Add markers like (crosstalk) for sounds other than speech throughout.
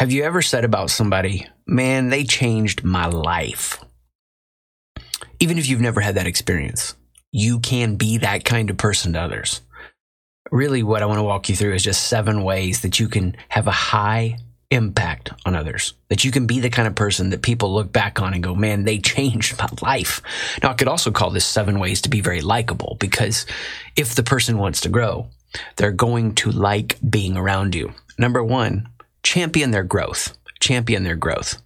Have you ever said about somebody, man, they changed my life? Even if you've never had that experience, you can be that kind of person to others. Really, what I want to walk you through is just seven ways that you can have a high impact on others. That you can be the kind of person that people look back on and go, man, they changed my life. Now, I could also call this seven ways to be very likable because if the person wants to grow, they're going to like being around you. Number one, champion their growth. Champion their growth.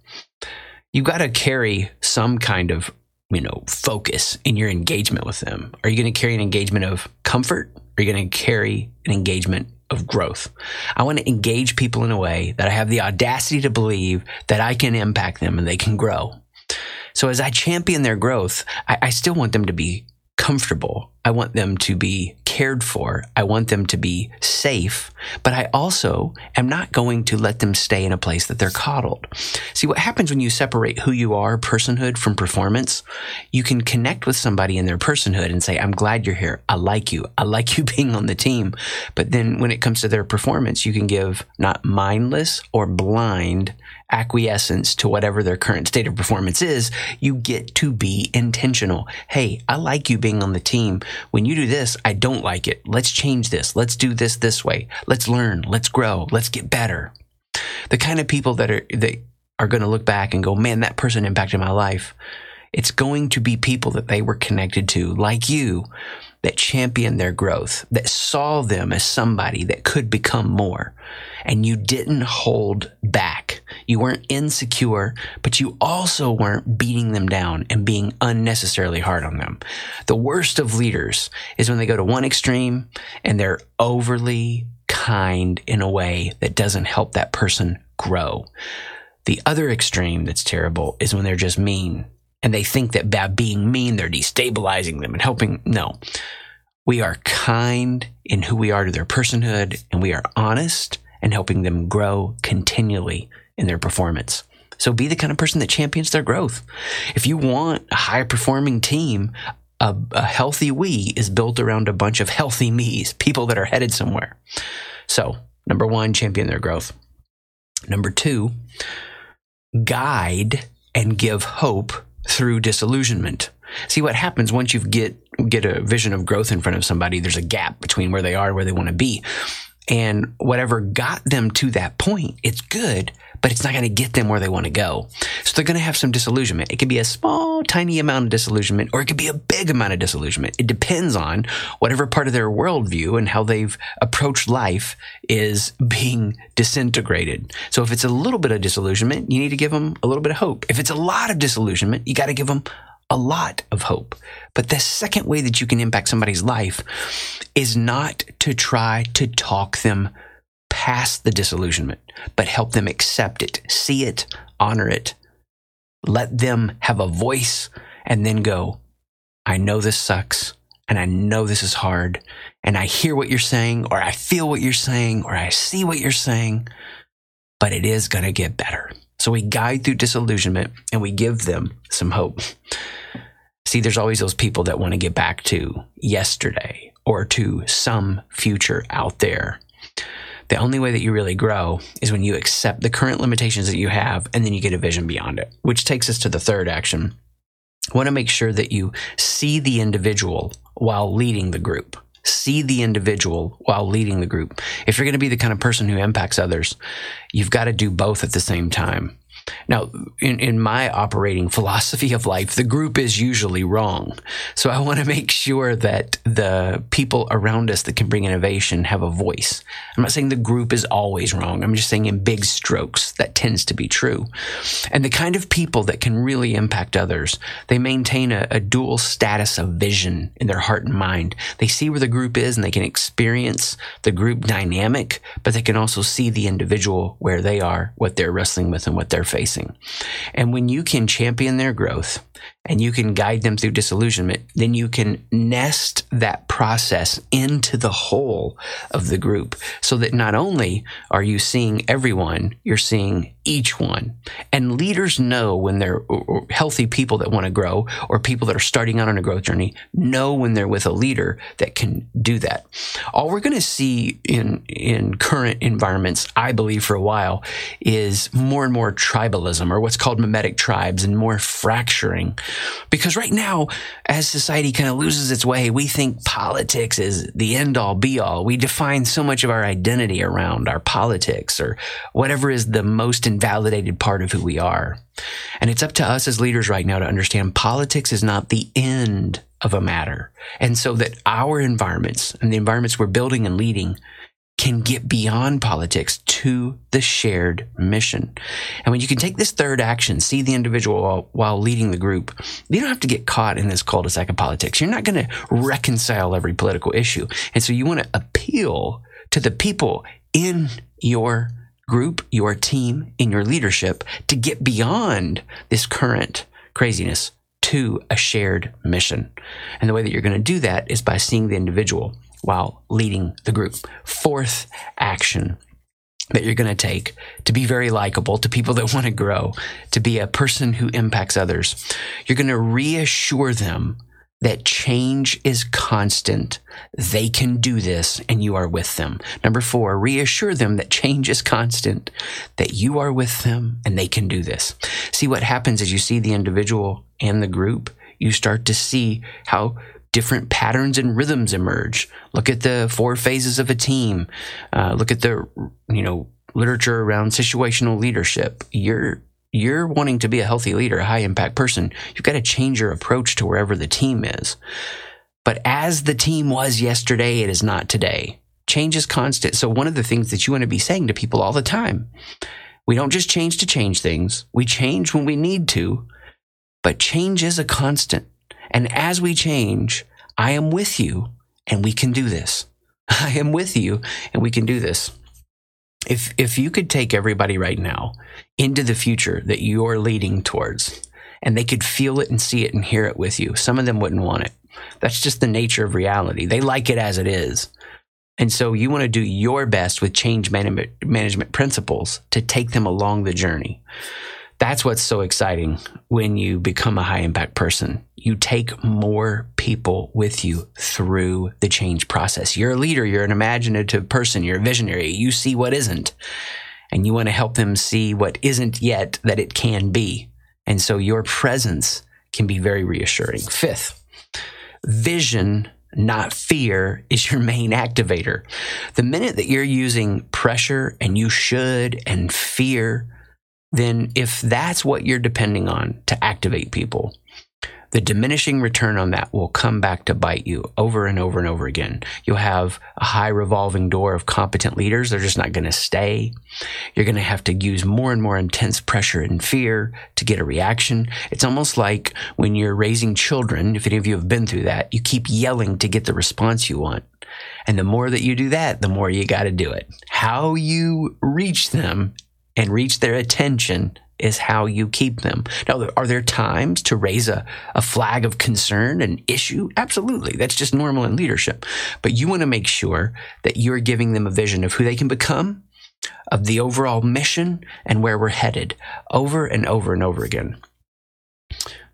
You've got to carry some kind of, you know, focus in your engagement with them. Are you going to carry an engagement of comfort? Are you going to carry an engagement of growth. I want to engage people in a way that I have the audacity to believe that I can impact them and they can grow. So as I champion their growth, I, I still want them to be comfortable. I want them to be cared for. I want them to be safe, but I also am not going to let them stay in a place that they're coddled. See, what happens when you separate who you are, personhood, from performance, you can connect with somebody in their personhood and say, I'm glad you're here. I like you. I like you (laughs) being on the team. But then when it comes to their performance, you can give not mindless or blind acquiescence to whatever their current state of performance is, you get to be intentional. Hey, I like you being on the team. When you do this, I don't like it. Let's change this. Let's do this this way. Let's learn. Let's grow. Let's get better. The kind of people that are, that are going to look back and go, man, that person impacted my life. It's going to be people that they were connected to, like you, that championed their growth, that saw them as somebody that could become more. And you didn't hold back. You weren't insecure, but you also weren't beating them down and being unnecessarily hard on them. The worst of leaders is when they go to one extreme and they're overly kind in a way that doesn't help that person grow. The other extreme that's terrible is when they're just mean and they think that by being mean, they're destabilizing them and helping. No, we are kind in who we are to their personhood and we are honest and helping them grow continually in their performance. So be the kind of person that champions their growth. If you want a high performing team, a, a, healthy we is built around a bunch of healthy me's, people that are headed somewhere. So, number one, champion their growth. Number two, guide and give hope through disillusionment. See what happens once you get get a vision of growth in front of somebody. There's a gap between where they are and where they want to be, and whatever got them to that point, it's good, but it's not going to get them where they want to go. So they're going to have some disillusionment. It could be a small, tiny amount of disillusionment, or it could be a big amount of disillusionment. It depends on whatever part of their worldview and how they've approached life is being disintegrated. So if it's a little bit of disillusionment, you need to give them a little bit of hope. If it's a lot of disillusionment, you got to give them a lot of hope. But the second way that you can impact somebody's life is not to try to talk them past the disillusionment, but help them accept it, see it, honor it. Let them have a voice and then go, I know this sucks and I know this is hard and I hear what you're saying or I feel what you're saying or I see what you're saying, but it is going to get better. So we guide through disillusionment and we give them some hope. See, there's always those people that want to get back to yesterday or to some future out there. The only way that you really grow is when you accept the current limitations that you have and then you get a vision beyond it, which takes us to the third action. Want to make sure that you see the individual while leading the group see the individual while leading the group. If you're going to be the kind of person who impacts others, you've got to do both at the same time. Now, in, in my operating philosophy of life, the group is usually wrong. So I want to make sure that the people around us that can bring innovation have a voice. I'm not saying the group is always wrong. I'm just saying in big strokes, that tends to be true. And the kind of people that can really impact others, they maintain a, a dual status of vision in their heart and mind. They see where the group is and they can experience the group dynamic, but they can also see the individual where they are, what they're wrestling with and what they're facing. And when you can champion their growth and you can guide them through disillusionment, then you can nest that process into the whole of the group so that not only are you seeing everyone, you're seeing each one. And leaders know when they're healthy people that want to grow or people that are starting out on a growth journey know when they're with a leader that can do that. All we're going to see in, in current environments, I believe for a while, is more and more tribalism or what's called mimetic tribes and more fracturing. Because right now, as society kind of loses its way, we think politics is the end all be all. We define so much of our identity around our politics or whatever is the most invalidated part of who we are. And it's up to us as leaders right now to understand politics is not the end of a matter. And so that our environments and the environments we're building and leading can get beyond politics to the shared mission. And when you can take this third action, see the individual while, while leading the group, you don't have to get caught in this cul-de-sac of politics. You're not going to reconcile every political issue. And so you want to appeal to the people in your group, your team, in your leadership to get beyond this current craziness to a shared mission. And the way that you're going to do that is by seeing the individual while leading the group. Fourth action that you're going to take to be very likable to people that want to grow, to be a person who impacts others. You're going to reassure them that change is constant. They can do this and you are with them. Number four, reassure them that change is constant, that you are with them and they can do this. See what happens as you see the individual and the group. You start to see how different patterns and rhythms emerge. Look at the four phases of a team. Uh, look at the, you know, literature around situational leadership. You're you're wanting to be a healthy leader, a high impact person, you've got to change your approach to wherever the team is. But as the team was yesterday, it is not today. Change is constant. So one of the things that you want to be saying to people all the time, we don't just change to change things. We change when we need to, but change is a constant. And as we change, I am with you and we can do this. (laughs) I am with you and we can do this. If, if you could take everybody right now into the future that you're leading towards and they could feel it and see it and hear it with you, some of them wouldn't want it. That's just the nature of reality. They like it as it is. And so you want to do your best with change management, management principles to take them along the journey. That's what's so exciting when you become a high impact person. You take more people with you through the change process. You're a leader, you're an imaginative person, you're a visionary. You see what isn't, and you want to help them see what isn't yet that it can be. And so your presence can be very reassuring. Fifth, vision not fear is your main activator. The minute that you're using pressure and you should and fear then if that's what you're depending on to activate people, the diminishing return on that will come back to bite you over and over and over again. You'll have a high revolving door of competent leaders. They're just not going to stay. You're going to have to use more and more intense pressure and fear to get a reaction. It's almost like when you're raising children, if any of you have been through that, you keep yelling to get the response you want. And the more that you do that, the more you got to do it. How you reach them and reach their attention is how you keep them. Now, are there times to raise a, a flag of concern, an issue? Absolutely. That's just normal in leadership. But you want to make sure that you're giving them a vision of who they can become, of the overall mission, and where we're headed over and over and over again.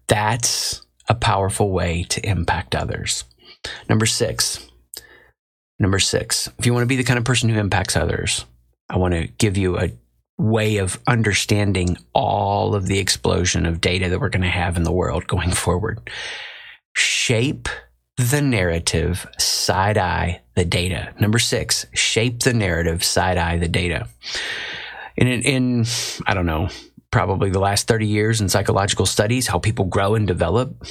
That's a powerful way to impact others. Number six. Number six. If you want to be the kind of person who impacts others, I want to give you a way of understanding all of the explosion of data that we're going to have in the world going forward. Shape the narrative, side eye the data. Number six, shape the narrative, side eye the data. In, in, I don't know, probably the last 30 years in psychological studies, how people grow and develop,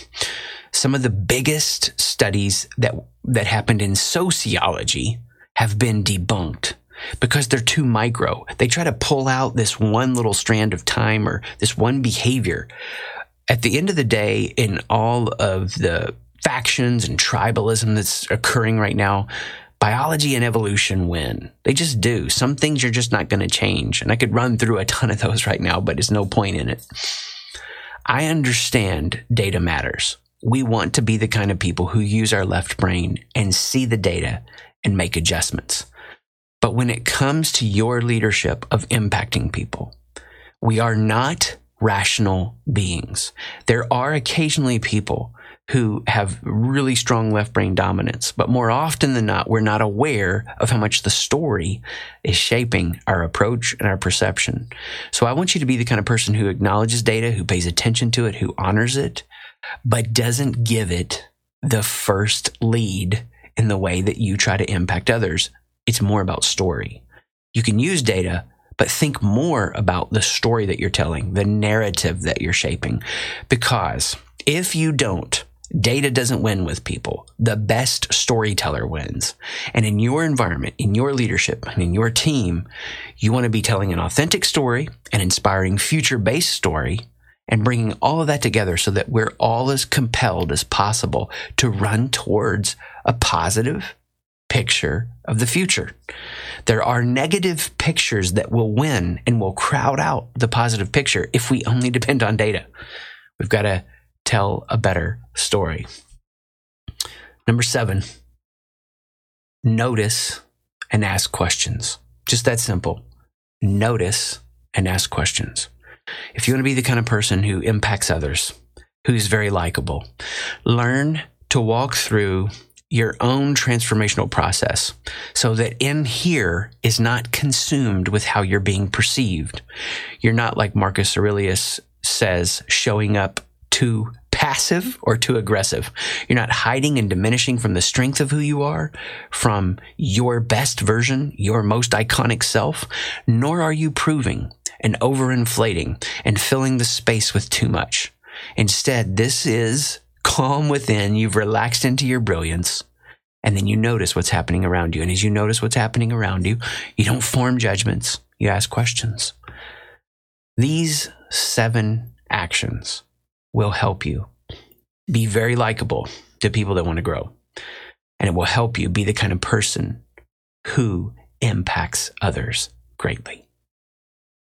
some of the biggest studies that, that happened in sociology have been debunked because they're too micro. They try to pull out this one little strand of time or this one behavior. At the end of the day, in all of the factions and tribalism that's occurring right now, biology and evolution win. They just do. Some things you're just not going to change. And I could run through a ton of those right now, but there's no point in it. I understand data matters. We want to be the kind of people who use our left brain and see the data and make adjustments. But when it comes to your leadership of impacting people, we are not rational beings. There are occasionally people who have really strong left brain dominance, but more often than not, we're not aware of how much the story is shaping our approach and our perception. So I want you to be the kind of person who acknowledges data, who pays attention to it, who honors it, but doesn't give it the first lead in the way that you try to impact others. It's more about story. You can use data, but think more about the story that you're telling, the narrative that you're shaping. Because if you don't, Data doesn't win with people. The best storyteller wins. And in your environment, in your leadership, and in your team, you want to be telling an authentic story, an inspiring future based story, and bringing all of that together so that we're all as compelled as possible to run towards a positive picture of the future. There are negative pictures that will win and will crowd out the positive picture if we only depend on data. We've got to tell a better story. Number seven, notice and ask questions. Just that simple. Notice and ask questions. If you want to be the kind of person who impacts others, who's very likable, learn to walk through your own transformational process so that in here is not consumed with how you're being perceived. You're not like Marcus Aurelius says, showing up too passive or too aggressive. You're not hiding and diminishing from the strength of who you are, from your best version, your most iconic self, nor are you proving and overinflating and filling the space with too much. Instead, this is calm within. You've relaxed into your brilliance. And then you notice what's happening around you. And as you notice what's happening around you, you don't form judgments. You ask questions. These seven actions will help you be very likable to people that want to grow. And it will help you be the kind of person who impacts others greatly.